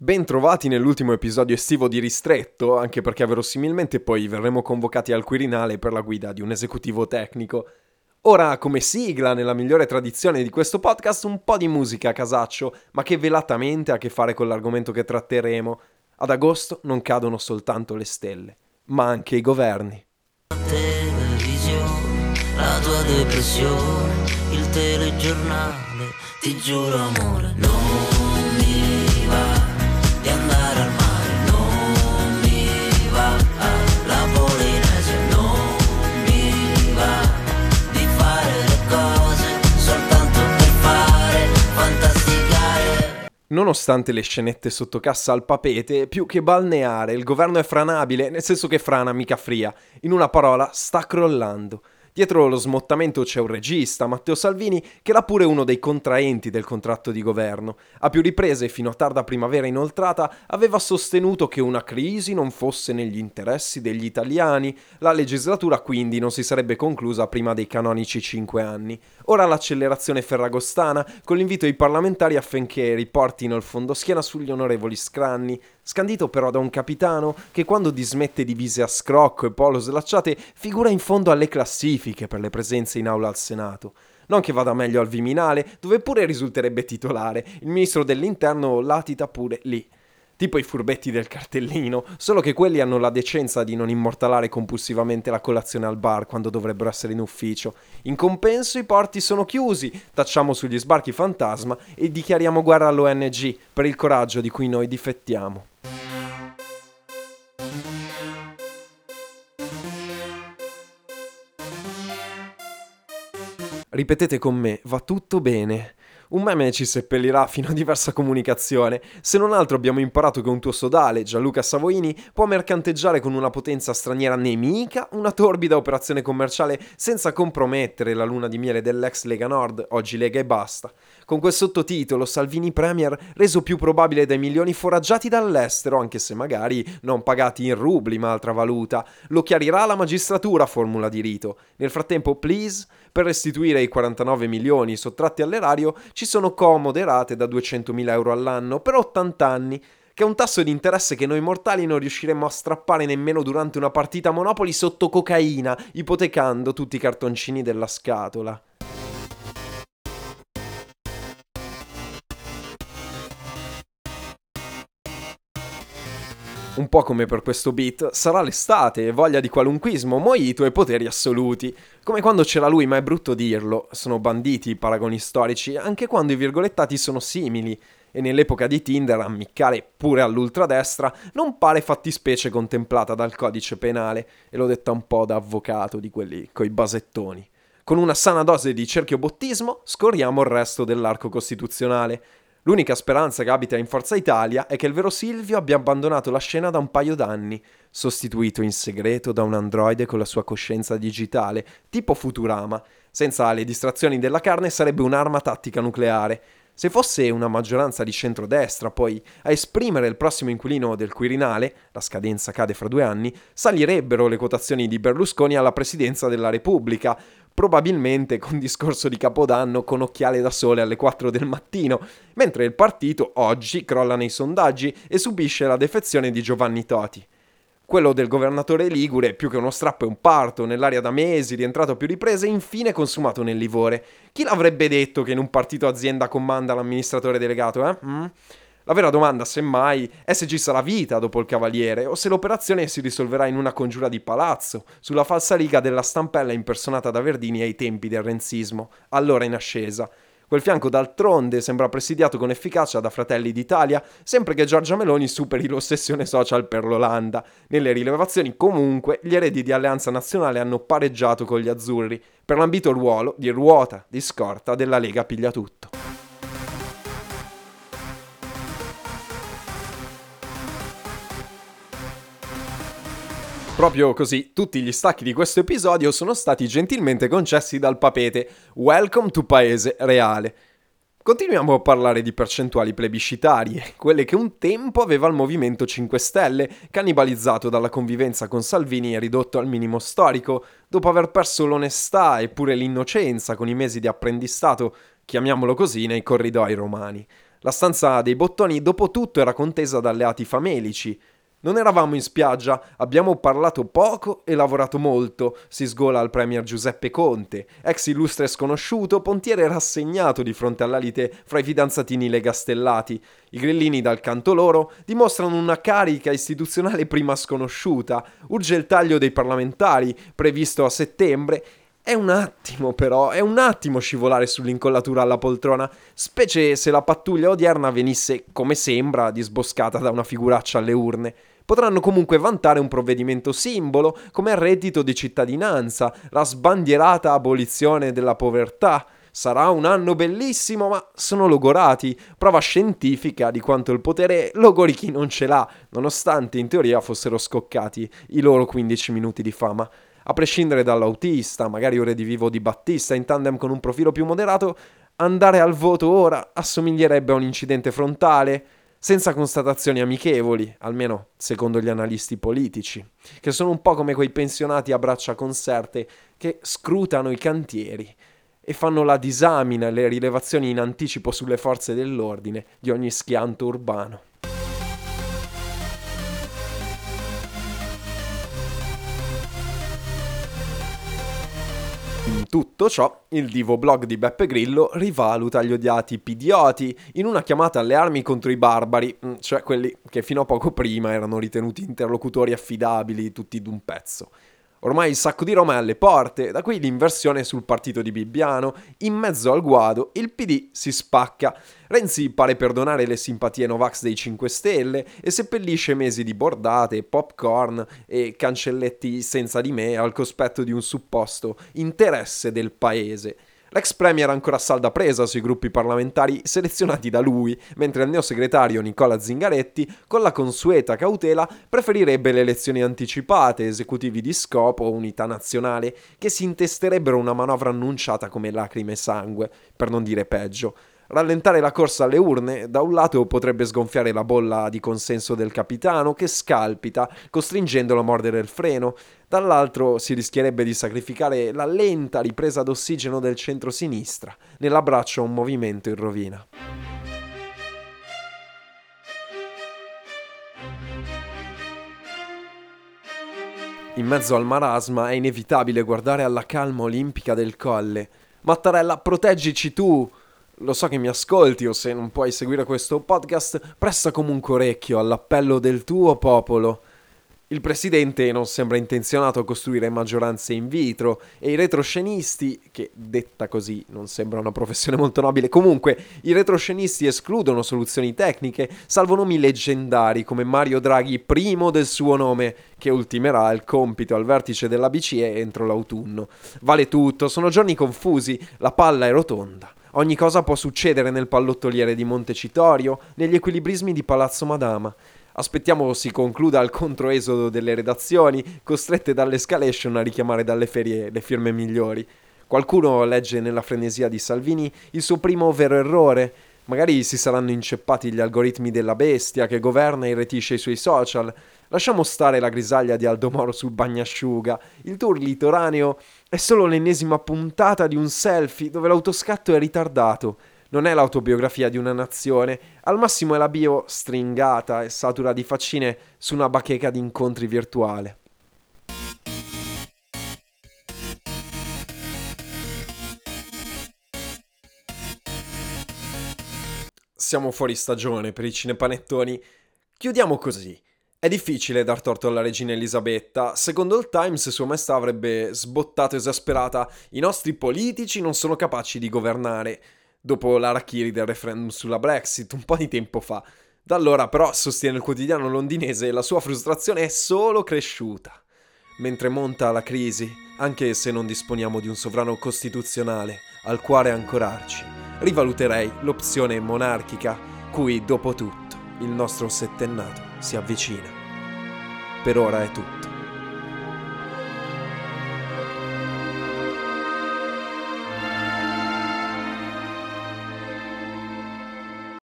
Bentrovati nell'ultimo episodio estivo di Ristretto, anche perché verosimilmente poi verremo convocati al Quirinale per la guida di un esecutivo tecnico. Ora, come sigla, nella migliore tradizione di questo podcast, un po' di musica a casaccio, ma che velatamente ha a che fare con l'argomento che tratteremo. Ad agosto non cadono soltanto le stelle, ma anche i governi. televisione, la tua depressione, il telegiornale, ti giuro amore, non Nonostante le scenette sotto cassa al papete, più che balneare, il governo è franabile, nel senso che frana mica fria. In una parola, sta crollando. Dietro lo smottamento c'è un regista, Matteo Salvini, che era pure uno dei contraenti del contratto di governo. A più riprese, fino a tarda primavera inoltrata, aveva sostenuto che una crisi non fosse negli interessi degli italiani. La legislatura quindi non si sarebbe conclusa prima dei canonici cinque anni. Ora l'accelerazione ferragostana, con l'invito ai parlamentari affinché riportino il fondoschiena sugli onorevoli scranni, scandito però da un capitano che quando dismette divise a scrocco e polo slacciate figura in fondo alle classifiche per le presenze in aula al Senato. Non che vada meglio al Viminale, dove pure risulterebbe titolare, il ministro dell'interno latita pure lì. Tipo i furbetti del cartellino, solo che quelli hanno la decenza di non immortalare compulsivamente la colazione al bar quando dovrebbero essere in ufficio. In compenso i porti sono chiusi, tacciamo sugli sbarchi fantasma e dichiariamo guerra all'ONG per il coraggio di cui noi difettiamo. Ripetete con me, va tutto bene. Un meme ci seppellirà fino a diversa comunicazione. Se non altro abbiamo imparato che un tuo sodale, Gianluca Savoini, può mercanteggiare con una potenza straniera nemica una torbida operazione commerciale senza compromettere la luna di miele dell'ex Lega Nord, oggi Lega e basta. Con quel sottotitolo Salvini Premier reso più probabile dai milioni foraggiati dall'estero, anche se magari non pagati in rubli ma altra valuta. Lo chiarirà la magistratura, formula di rito. Nel frattempo, please, per restituire i 49 milioni sottratti all'erario ci sono comode rate da 200.000 euro all'anno per 80 anni, che è un tasso di interesse che noi mortali non riusciremmo a strappare nemmeno durante una partita Monopoli sotto cocaina, ipotecando tutti i cartoncini della scatola. Un po' come per questo beat, sarà l'estate e voglia di qualunquismo, mojito e poteri assoluti. Come quando c'era lui, ma è brutto dirlo, sono banditi i paragoni storici, anche quando i virgolettati sono simili. E nell'epoca di Tinder ammiccare pure all'ultradestra non pare fattispecie contemplata dal codice penale, e l'ho detta un po' da avvocato di quelli coi basettoni. Con una sana dose di cerchiobottismo scorriamo il resto dell'arco costituzionale. L'unica speranza che abita in Forza Italia è che il vero Silvio abbia abbandonato la scena da un paio d'anni, sostituito in segreto da un androide con la sua coscienza digitale, tipo Futurama. Senza le distrazioni della carne sarebbe un'arma tattica nucleare. Se fosse una maggioranza di centrodestra, poi, a esprimere il prossimo inquilino del Quirinale, la scadenza cade fra due anni, salirebbero le quotazioni di Berlusconi alla presidenza della Repubblica, probabilmente con discorso di Capodanno con occhiale da sole alle 4 del mattino, mentre il partito oggi crolla nei sondaggi e subisce la defezione di Giovanni Toti. Quello del governatore Ligure, più che uno strappo è un parto, nell'aria da mesi, rientrato a più riprese e infine consumato nel livore. Chi l'avrebbe detto che in un partito azienda comanda l'amministratore delegato, eh? Mm? La vera domanda, semmai, è se ci sarà vita dopo il Cavaliere o se l'operazione si risolverà in una congiura di palazzo, sulla falsa riga della stampella impersonata da Verdini ai tempi del renzismo, allora in ascesa. Quel fianco d'altronde sembra presidiato con efficacia da Fratelli d'Italia, sempre che Giorgia Meloni superi l'ossessione social per l'Olanda. Nelle rilevazioni, comunque, gli eredi di Alleanza Nazionale hanno pareggiato con gli azzurri, per l'ambito ruolo di ruota, di scorta della Lega piglia Proprio così, tutti gli stacchi di questo episodio sono stati gentilmente concessi dal papete. Welcome to Paese Reale. Continuiamo a parlare di percentuali plebiscitarie, quelle che un tempo aveva il Movimento 5 Stelle, cannibalizzato dalla convivenza con Salvini e ridotto al minimo storico, dopo aver perso l'onestà e pure l'innocenza con i mesi di apprendistato, chiamiamolo così, nei corridoi romani. La stanza dei bottoni dopo tutto era contesa da alleati famelici, non eravamo in spiaggia, abbiamo parlato poco e lavorato molto, si sgola il premier Giuseppe Conte, ex illustre sconosciuto, pontiere rassegnato di fronte alla lite fra i fidanzatini legastellati. I grillini dal canto loro dimostrano una carica istituzionale prima sconosciuta, urge il taglio dei parlamentari, previsto a settembre, è un attimo però, è un attimo scivolare sull'incollatura alla poltrona, specie se la pattuglia odierna venisse, come sembra, disboscata da una figuraccia alle urne. Potranno comunque vantare un provvedimento simbolo come il reddito di cittadinanza, la sbandierata abolizione della povertà. Sarà un anno bellissimo, ma sono logorati, prova scientifica di quanto il potere logori chi non ce l'ha, nonostante in teoria fossero scoccati i loro 15 minuti di fama. A prescindere dall'autista, magari ore di vivo di Battista in tandem con un profilo più moderato, andare al voto ora assomiglierebbe a un incidente frontale, senza constatazioni amichevoli, almeno secondo gli analisti politici, che sono un po' come quei pensionati a braccia conserte che scrutano i cantieri e fanno la disamina e le rilevazioni in anticipo sulle forze dell'ordine di ogni schianto urbano. In tutto ciò, il divo blog di Beppe Grillo rivaluta gli odiati pidioti in una chiamata alle armi contro i barbari, mm, cioè quelli che fino a poco prima erano ritenuti interlocutori affidabili tutti d'un pezzo. Ormai il sacco di Roma è alle porte, da qui l'inversione sul partito di Bibbiano. In mezzo al guado il PD si spacca. Renzi pare perdonare le simpatie Novax dei 5 Stelle e seppellisce mesi di bordate, popcorn e cancelletti senza di me al cospetto di un supposto interesse del paese. L'ex premier ancora salda presa sui gruppi parlamentari selezionati da lui, mentre il neosegretario Nicola Zingaretti, con la consueta cautela, preferirebbe le elezioni anticipate, esecutivi di scopo o unità nazionale, che si intesterebbero una manovra annunciata come lacrime e sangue, per non dire peggio. Rallentare la corsa alle urne, da un lato potrebbe sgonfiare la bolla di consenso del capitano che scalpita, costringendolo a mordere il freno, dall'altro si rischierebbe di sacrificare la lenta ripresa d'ossigeno del centro-sinistra nell'abbraccio a un movimento in rovina. In mezzo al marasma è inevitabile guardare alla calma olimpica del colle. Mattarella, proteggici tu! Lo so che mi ascolti o se non puoi seguire questo podcast, presta comunque orecchio all'appello del tuo popolo. Il presidente non sembra intenzionato a costruire maggioranze in vitro e i retroscenisti, che detta così non sembra una professione molto nobile, comunque i retroscenisti escludono soluzioni tecniche, salvo nomi leggendari come Mario Draghi, primo del suo nome, che ultimerà il compito al vertice della BCE entro l'autunno. Vale tutto, sono giorni confusi, la palla è rotonda. Ogni cosa può succedere nel pallottoliere di Montecitorio, negli equilibrismi di Palazzo Madama. Aspettiamo si concluda il controesodo delle redazioni, costrette dall'escalation a richiamare dalle ferie le firme migliori. Qualcuno legge nella frenesia di Salvini il suo primo vero errore. Magari si saranno inceppati gli algoritmi della bestia che governa e retisce i suoi social. Lasciamo stare la grisaglia di Aldo Moro sul bagnasciuga. Il tour litoraneo è solo l'ennesima puntata di un selfie dove l'autoscatto è ritardato. Non è l'autobiografia di una nazione, al massimo è la bio stringata e satura di faccine su una bacheca di incontri virtuale. Siamo fuori stagione per i cinepanettoni. Chiudiamo così. È difficile dar torto alla regina Elisabetta. Secondo il Times, Sua Maestà avrebbe sbottato esasperata: I nostri politici non sono capaci di governare. Dopo l'arachiri del referendum sulla Brexit, un po' di tempo fa. Da allora, però, sostiene il quotidiano londinese, la sua frustrazione è solo cresciuta. Mentre monta la crisi, anche se non disponiamo di un sovrano costituzionale al quale ancorarci, rivaluterei l'opzione monarchica, cui, dopo tutto, il nostro settennato si avvicina. Per ora è tutto.